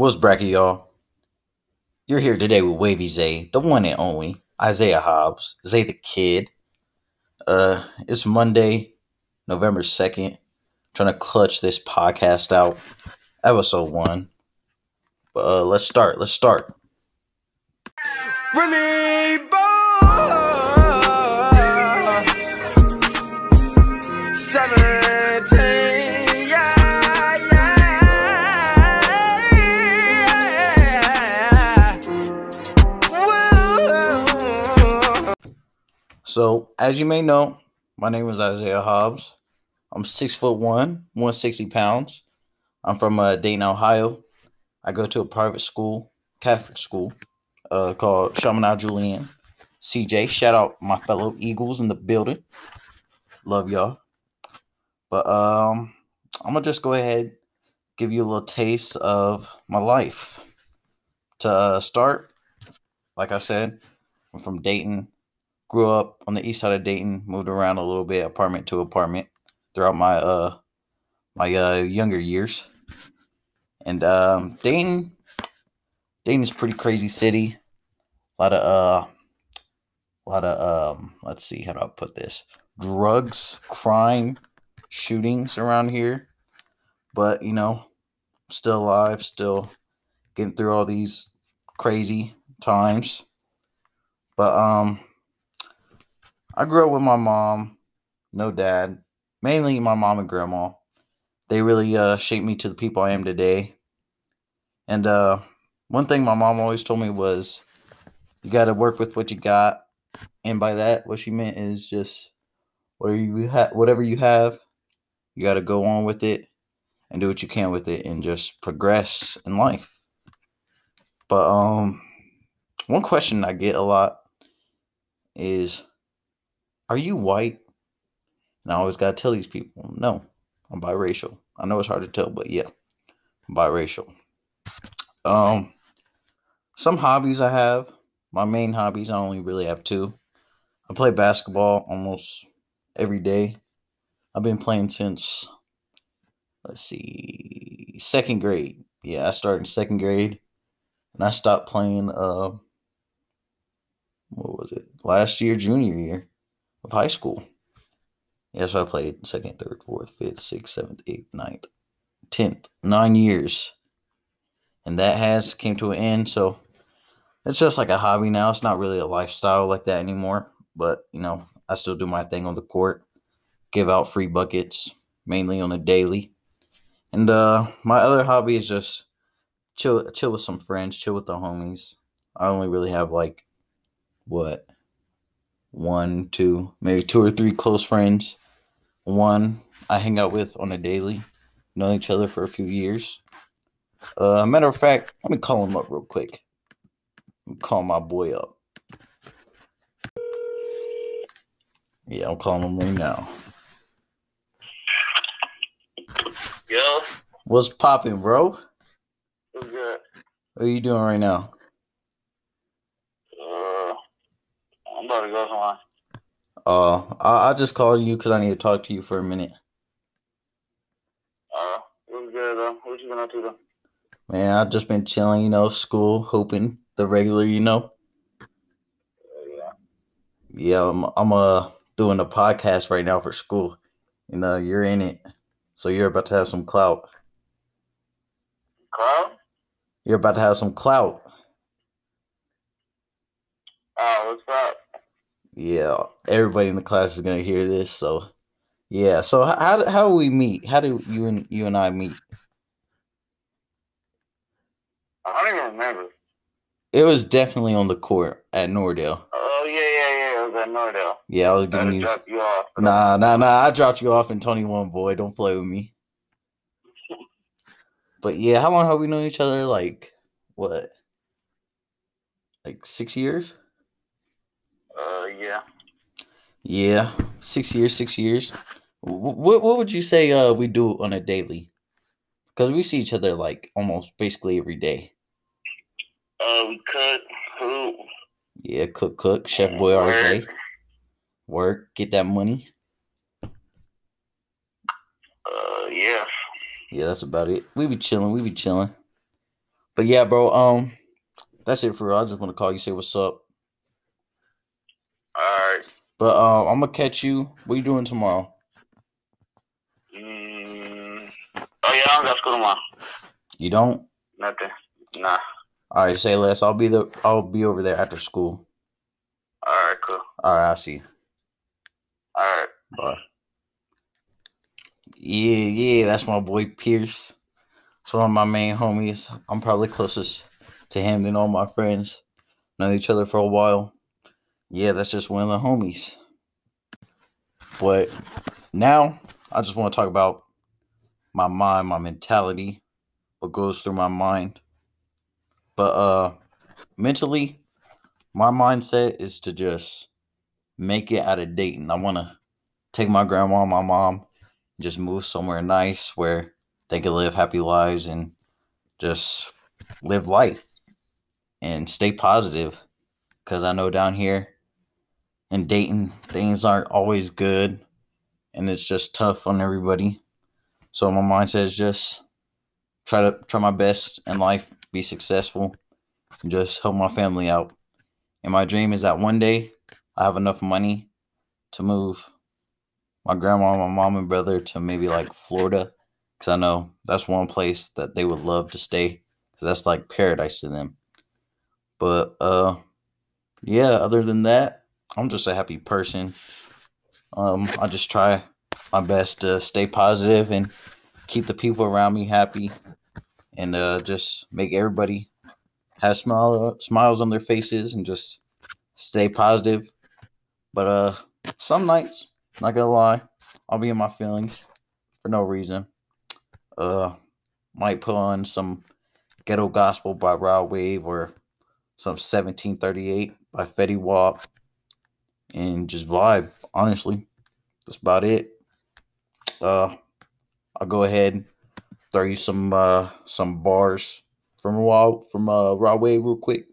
What's bracket, y'all? You're here today with Wavy Zay, the one and only Isaiah Hobbs, Zay the Kid. Uh, it's Monday, November second. Trying to clutch this podcast out, episode one. But uh, let's start. Let's start. Remy So, as you may know, my name is Isaiah Hobbs. I'm six foot one, 160 pounds. I'm from uh, Dayton, Ohio. I go to a private school, Catholic school, uh, called Chaminade Julienne. CJ, shout out my fellow Eagles in the building. Love y'all. But um, I'm gonna just go ahead, give you a little taste of my life. To uh, start, like I said, I'm from Dayton, grew up on the east side of Dayton, moved around a little bit, apartment to apartment, throughout my uh my uh younger years. And um Dayton Dayton is pretty crazy city. A lot of uh a lot of um let's see how do I put this? Drugs, crime, shootings around here. But you know, still alive, still getting through all these crazy times. But um I grew up with my mom, no dad, mainly my mom and grandma. They really uh, shaped me to the people I am today. And uh, one thing my mom always told me was, you got to work with what you got. And by that, what she meant is just whatever you have, whatever you have, you got to go on with it and do what you can with it and just progress in life. But um, one question I get a lot is are you white? And I always gotta tell these people, no, I'm biracial. I know it's hard to tell, but yeah, I'm biracial. Um, some hobbies I have. My main hobbies, I only really have two. I play basketball almost every day. I've been playing since let's see, second grade. Yeah, I started in second grade, and I stopped playing. Uh, what was it? Last year, junior year of high school. Yeah, so I played second, third, fourth, fifth, sixth, seventh, eighth, ninth, tenth, nine years. And that has came to an end. So it's just like a hobby now. It's not really a lifestyle like that anymore. But, you know, I still do my thing on the court, give out free buckets, mainly on a daily. And uh my other hobby is just chill chill with some friends, chill with the homies. I only really have like what one, two, maybe two or three close friends. One I hang out with on a daily, know each other for a few years. Uh, matter of fact, let me call him up real quick. I'm call my boy up. Yeah, I'm calling him right now. Yo, What's popping, bro? what's good? What are you doing right now? Uh, I'm about to go somewhere. Uh, I I just called you because I need to talk to you for a minute. Uh, good though? What you been up to though? Man, I've just been chilling, you know, school, hoping the regular, you know. Yeah. Yeah, I'm I'm uh doing a podcast right now for school. You know, you're in it. So you're about to have some clout. Cloud? You're about to have some clout. Oh, what's up? Yeah, everybody in the class is gonna hear this. So, yeah. So how do- how do we meet? How do you and you and I meet? I don't even remember. It was definitely on the court at Nordale. Oh yeah, yeah, yeah. It was at Nordale. Yeah, I was giving to you. drop you off. Nah, nah, nah. I dropped you off in twenty one, boy. Don't play with me. But yeah, how long have we known each other? Like what? Like six years? Uh, yeah. Yeah, six years, six years. What what would you say uh we do on a daily? Because we see each other like almost basically every day. Uh, we cook, hoop, Yeah, cook, cook, chef boy work. RJ, work, get that money. Uh, yeah. Yeah, that's about it. We be chilling, we be chilling. But But yeah, bro. Um, that's it for real. I just want to call you, say what's up. But uh, I'm gonna catch you. What you doing tomorrow? Mm. Oh, yeah, I don't got school tomorrow. You don't? Nothing. Nah. All right, say less. I'll be the. I'll be over there after school. Alright, cool. All right, I'll see you. Alright. Bye. Yeah, yeah, that's my boy Pierce. It's one of my main homies. I'm probably closest to him than all my friends. Know each other for a while. Yeah, that's just one of the homies. But now I just want to talk about my mind, my mentality, what goes through my mind. But uh mentally, my mindset is to just make it out of Dayton. I want to take my grandma, my mom, just move somewhere nice where they can live happy lives and just live life and stay positive. Because I know down here in Dayton, things aren't always good and it's just tough on everybody. So my mindset is just try to try my best in life, be successful, and just help my family out. And my dream is that one day I have enough money to move my grandma, my mom, and brother to maybe like Florida, because I know that's one place that they would love to stay, because that's like paradise to them. But uh, yeah. Other than that, I'm just a happy person. Um, I just try my best to stay positive and keep the people around me happy, and uh, just make everybody have smile smiles on their faces and just stay positive. But uh, some nights, not gonna lie, I'll be in my feelings for no reason. Uh, might put on some ghetto gospel by Rod Wave or some 1738 by Fetty Wap and just vibe. Honestly, that's about it. Uh, I'll go ahead throw you some uh some bars from Rod from uh Rod Wave real quick.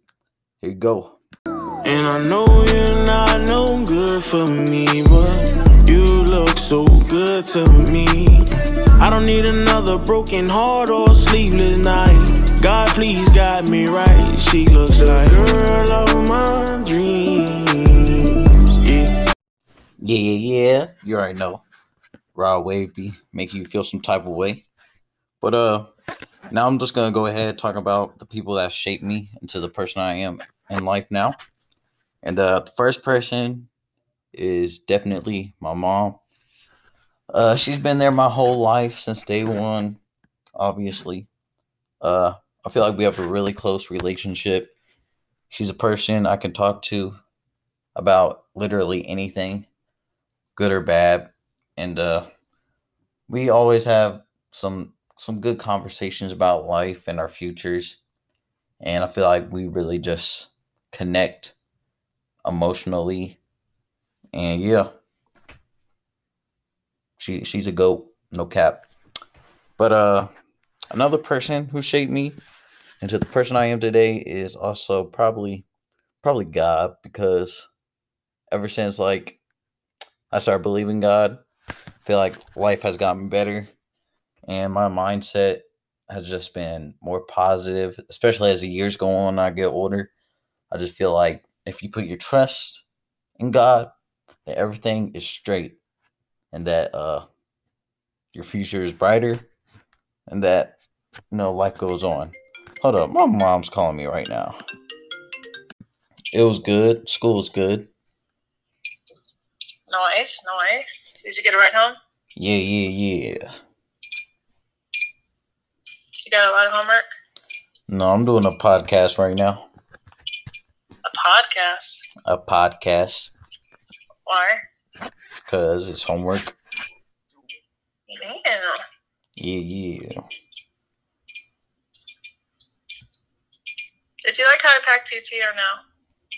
Here you go. And I know you're not no good for me, but you look so good to me. I don't need another broken heart or sleepless night. God, please guide me right. She looks like girl of my Yeah, yeah, yeah. You already know. Wave be make you feel some type of way. But uh now I'm just gonna go ahead talk about the people that shaped me into the person I am in life now. And uh the first person is definitely my mom. Uh she's been there my whole life since day one, obviously. Uh I feel like we have a really close relationship. She's a person I can talk to about literally anything, good or bad. And uh we always have some some good conversations about life and our futures. And I feel like we really just connect emotionally. And yeah. She she's a goat, no cap. But uh another person who shaped me into the person I am today is also probably probably God because ever since like I started believing God, I feel like life has gotten better and my mindset has just been more positive, especially as the years go on and I get older. I just feel like if you put your trust in God, that everything is straight and that uh your future is brighter and that you know life goes on. Hold up, my mom's calling me right now. It was good. School was good. Nice, nice. Did you get a ride home? Yeah, yeah, yeah. You got a lot of homework? No, I'm doing a podcast right now. A podcast. A podcast Why? because it's homework. Yeah. Yeah, yeah. Did you like how I packed you tea or no?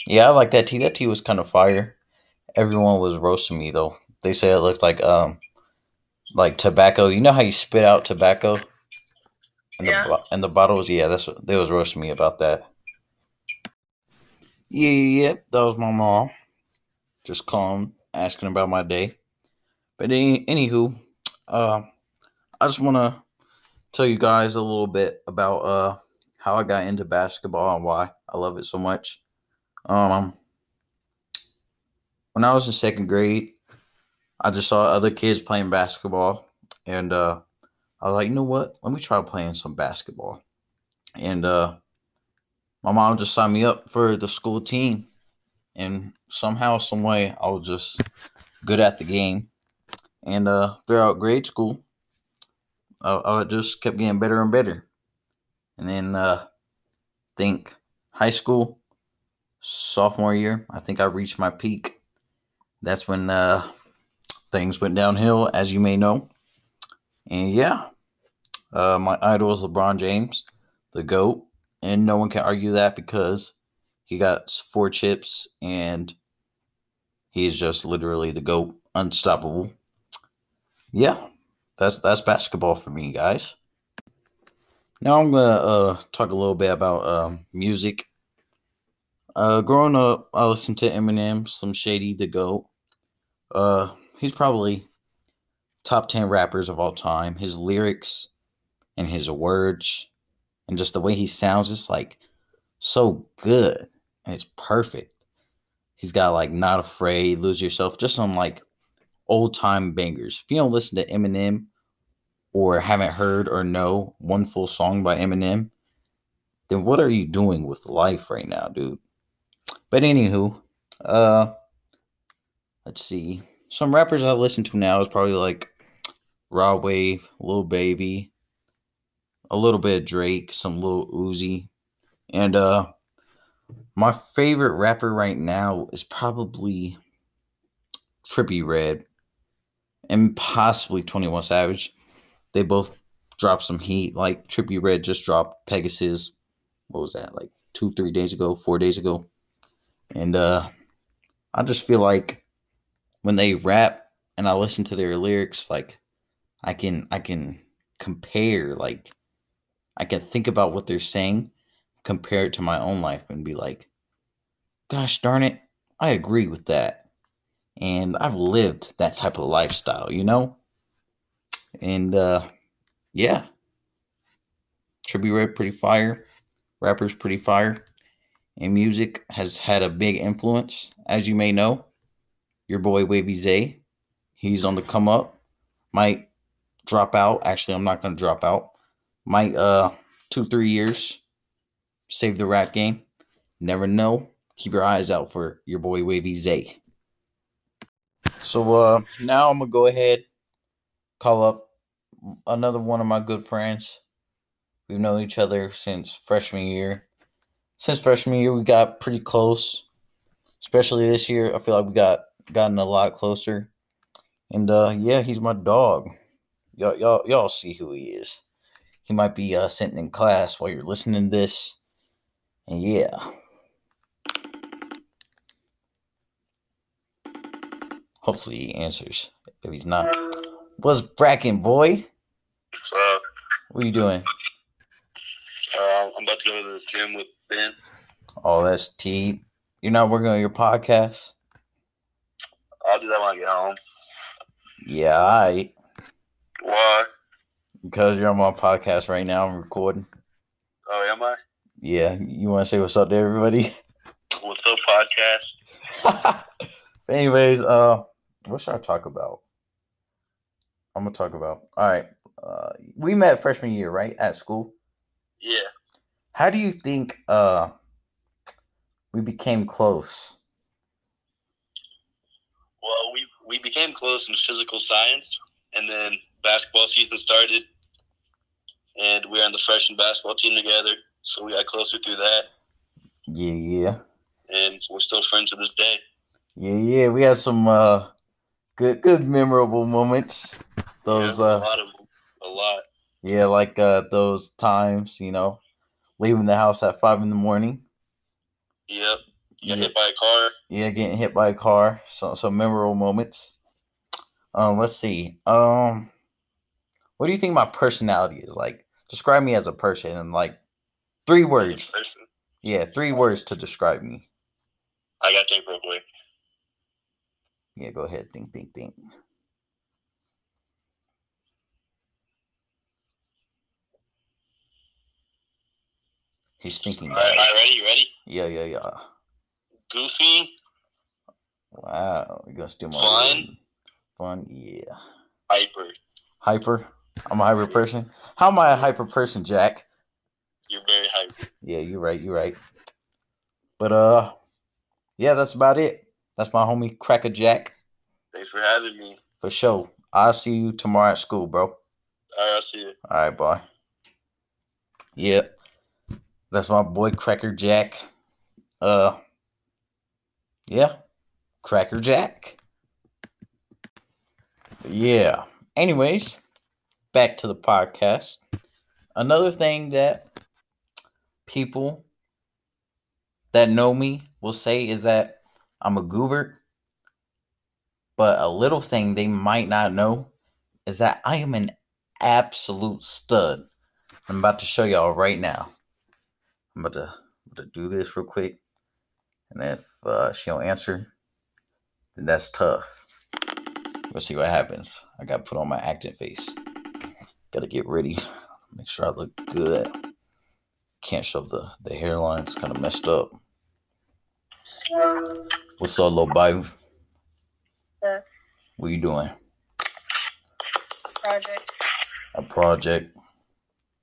Yeah, I like that tea. That tea was kind of fire. Everyone was roasting me though. They said it looked like um like tobacco. You know how you spit out tobacco? And the Yeah. bo- and the bottles, yeah, that's what they was roasting me about that. Yeah, yeah, yeah. That was my mom. Just calling, asking about my day. But any, anywho, uh, I just want to tell you guys a little bit about uh how I got into basketball and why I love it so much. Um, when I was in second grade, I just saw other kids playing basketball, and uh, I was like, you know what? Let me try playing some basketball. And uh, my mom just signed me up for the school team, and somehow, some way, I was just good at the game. And uh, throughout grade school, I, I just kept getting better and better. And then, uh, think high school, sophomore year, I think I reached my peak. That's when uh, things went downhill, as you may know. And yeah, uh, my idol is LeBron James, the GOAT. And no one can argue that because he got four chips and he's just literally the GOAT, unstoppable. Yeah, that's that's basketball for me, guys. Now I'm gonna uh, talk a little bit about um, music. Uh, growing up, I listened to Eminem, Slim Shady, the GOAT. Uh, he's probably top 10 rappers of all time. His lyrics and his words and just the way he sounds is like so good and it's perfect. He's got like Not Afraid, Lose Yourself, just some like old time bangers. If you don't listen to Eminem or haven't heard or know one full song by Eminem, then what are you doing with life right now, dude? But anywho, uh let's see. Some rappers I listen to now is probably like Rod Wave, Lil Baby, a little bit of Drake, some Lil Uzi, and uh my favorite rapper right now is probably Trippie Redd and possibly 21 Savage. They both dropped some heat. Like Trippie Redd just dropped Pegasus. What was that? Like two, three days ago, four days ago. And uh I just feel like when they rap and I listen to their lyrics, like I can I can compare like I can think about what they're saying, compare it to my own life and be like, gosh darn it, I agree with that. And I've lived that type of lifestyle, you know? And uh yeah. Trippie Redd pretty fire. Rappers pretty fire. And music has had a big influence, as you may know. Your boy Wavy Zay. He's on the come up. Might drop out. Actually, I'm not gonna drop out. Might uh two, three years. Save the rap game. Never know. Keep your eyes out for your boy Wavy Zay. So uh now I'm gonna go ahead, call up another one of my good friends. We've known each other since freshman year. Since freshman year, we got pretty close. Especially this year, I feel like we got gotten a lot closer. And uh yeah, he's my dog. Y'all y'all y'all see who he is. He might be uh sitting in class while you're listening to this. And yeah. Hopefully he answers. If he's not. What's bracking, boy? So, uh, What are you doing? Uh, I'm about to go to the gym with Ben. Oh, that's T. You're not working on your podcast? I'll do that when I get home. Yeah, I. Why? Because you're on my podcast right now. I'm recording. Oh, am I? Yeah, you want to say what's up to everybody? What's up, podcast? anyways, uh, what should I talk about? I'm gonna talk about. All right, uh, we met freshman year, right, at school. Yeah. How do you think uh we became close? Well, we we became close in physical science, and then basketball season started, and we were on the freshman basketball team together. So we got closer through that, Yeah, yeah, and we're still friends to this day. yeah, yeah. We had some uh good, good, memorable moments. Those Yeah, a uh, lot of a lot. yeah, like uh those times, you know, leaving the house at five in the morning. Yep. You got Yeah. hit by a car. Yeah, getting hit by a car. So some memorable moments. Um, let's see. Um, what do you think my personality is like? Describe me as a person in like three words. Person. Yeah, three words to describe me. I got real quick. Yeah, go ahead. Think, think, think. He's thinking. All right, all right, ready? You ready? Yeah, yeah, yeah. Goofy, Wow, you gonna steal my Fun? word. Fun, yeah. hyper. Hyper. I'm a hyper person. How am I a hyper person, Jack? You're very hyper. Yeah, you're right. You're right. But uh, yeah, that's about it. That's my homie Cracker Jack Thanks for having me. for sure. I'll see you tomorrow at school, bro. All right, I'll see you. All right, boy. Yeah, that's my boy Cracker Jack. Uh, yeah, Cracker Jack. Yeah. Anyways, back to the podcast. Another thing that people that know me will say is that I'm a goober. But a little thing they might not know is that I am an absolute stud. I'm about to show y'all right now. I'm about to, about to do this real quick. And if uh, she don't answer, then that's tough. We'll see what happens. I got to put on my acting face. Got to get ready. Make sure I look good. Can't show the, the hairline. It's kind of messed up. What's up, little baby? Yeah. What you doing? Project. A project.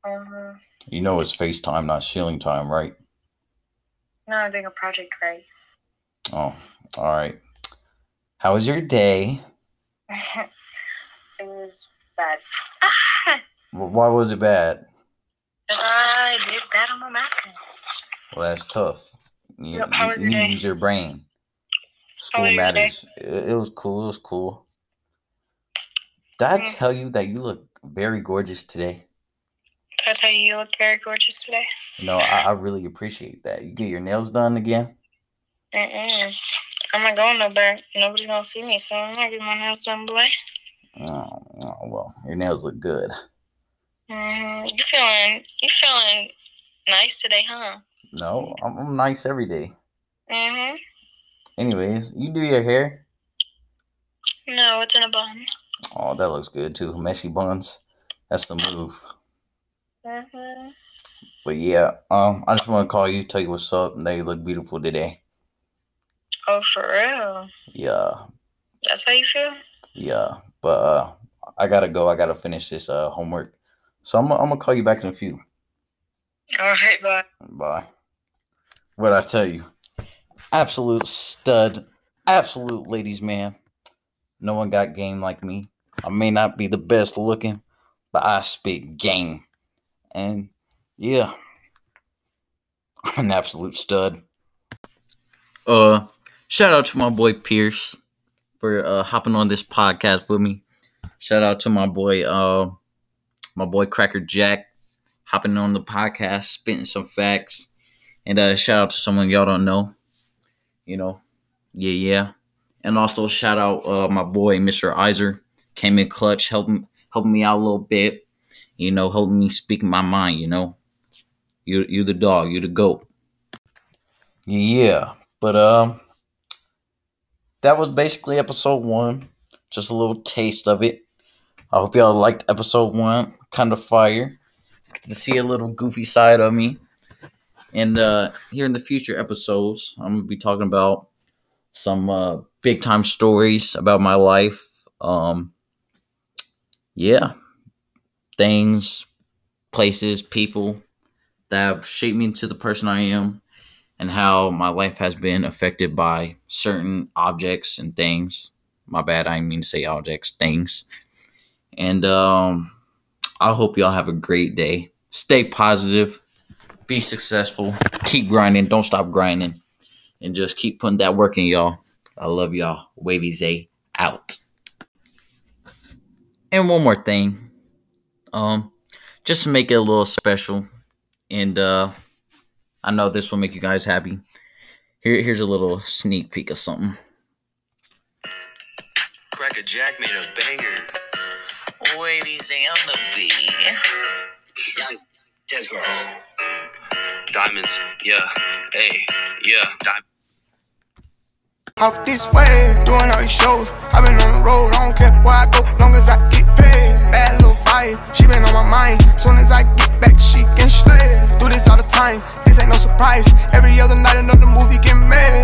Um, You know it's FaceTime, not shilling time, right? No, I'm doing a project grade. Oh, all right. How was your day? it was bad. Ah! Wh- Why was it bad? I did bad on my math. Well, that's tough. You, Yep, you- you your need to day? use your brain. School was your day? matters. It, it was cool. It was cool. Did I Mm. tell you that you look very gorgeous today? I tell you you look very gorgeous today? No, I, I really appreciate that. You get your nails done again? Mm-mm. I'm not going nowhere. Nobody's gonna see me, so I'm not getting my nails done, boy. Oh, oh, well, your nails look good. Mm, you feeling? You feeling nice today, huh? No, I'm, I'm nice every day. Mm-hmm. Anyways, you do your hair. No, it's in a bun. Oh, that looks good too. Meshy buns. That's the move. Mm-hmm. But yeah, um, I just want to call you, tell you what's up, and that you look beautiful today. Oh, for real? Yeah, That's how you feel? yeah. But uh, I gotta go. I gotta finish this uh homework. So I'm, I'm gonna call you back in a few. All right, bye. Bye. What I tell you? Absolute stud. Absolute ladies man. No one got game like me. I may not be the best looking, but I spit game. And yeah, I'm an absolute stud. Uh, shout out to my boy Pierce for uh hopping on this podcast with me. Shout out to my boy uh my boy Cracker Jack hopping on the podcast, spitting some facts. And uh shout out to someone y'all don't know. You know. Yeah, yeah. And also shout out uh my boy Mr. Iser. Came in clutch, helping helping me out a little bit. You know, helping me speak my mind, you know. You you the dog, you the goat. Yeah, but um that was basically episode one. Just a little taste of it. I hope y'all liked episode one. Kind of fire. To see a little goofy side of me. And uh here in the future episodes, I'm gonna be talking about some uh big time stories about my life. Um yeah. Things, places, people that have shaped me into the person I am and how my life has been affected by certain objects and things. My bad, I didn't mean to say objects, things. And um, I hope y'all have a great day. Stay positive, be successful, keep grinding, don't stop grinding, and just keep putting that work in, y'all. I love y'all. Wavy Zay out. And one more thing, um, just to make it a little special, and uh, I know this will make you guys happy. Here, here's a little sneak peek of something. Cracker Jack made a banger. Wavy Zay on the beat. Young Dizzle. Diamonds, yeah. Hey, yeah. Diamonds. Off this way, doing all these shows. i been on the road, I don't care where I go, long as I get paid. She been on my mind. Soon as I get back, she can slay. Do this all the time, this ain't no surprise. Every other night, another movie get made.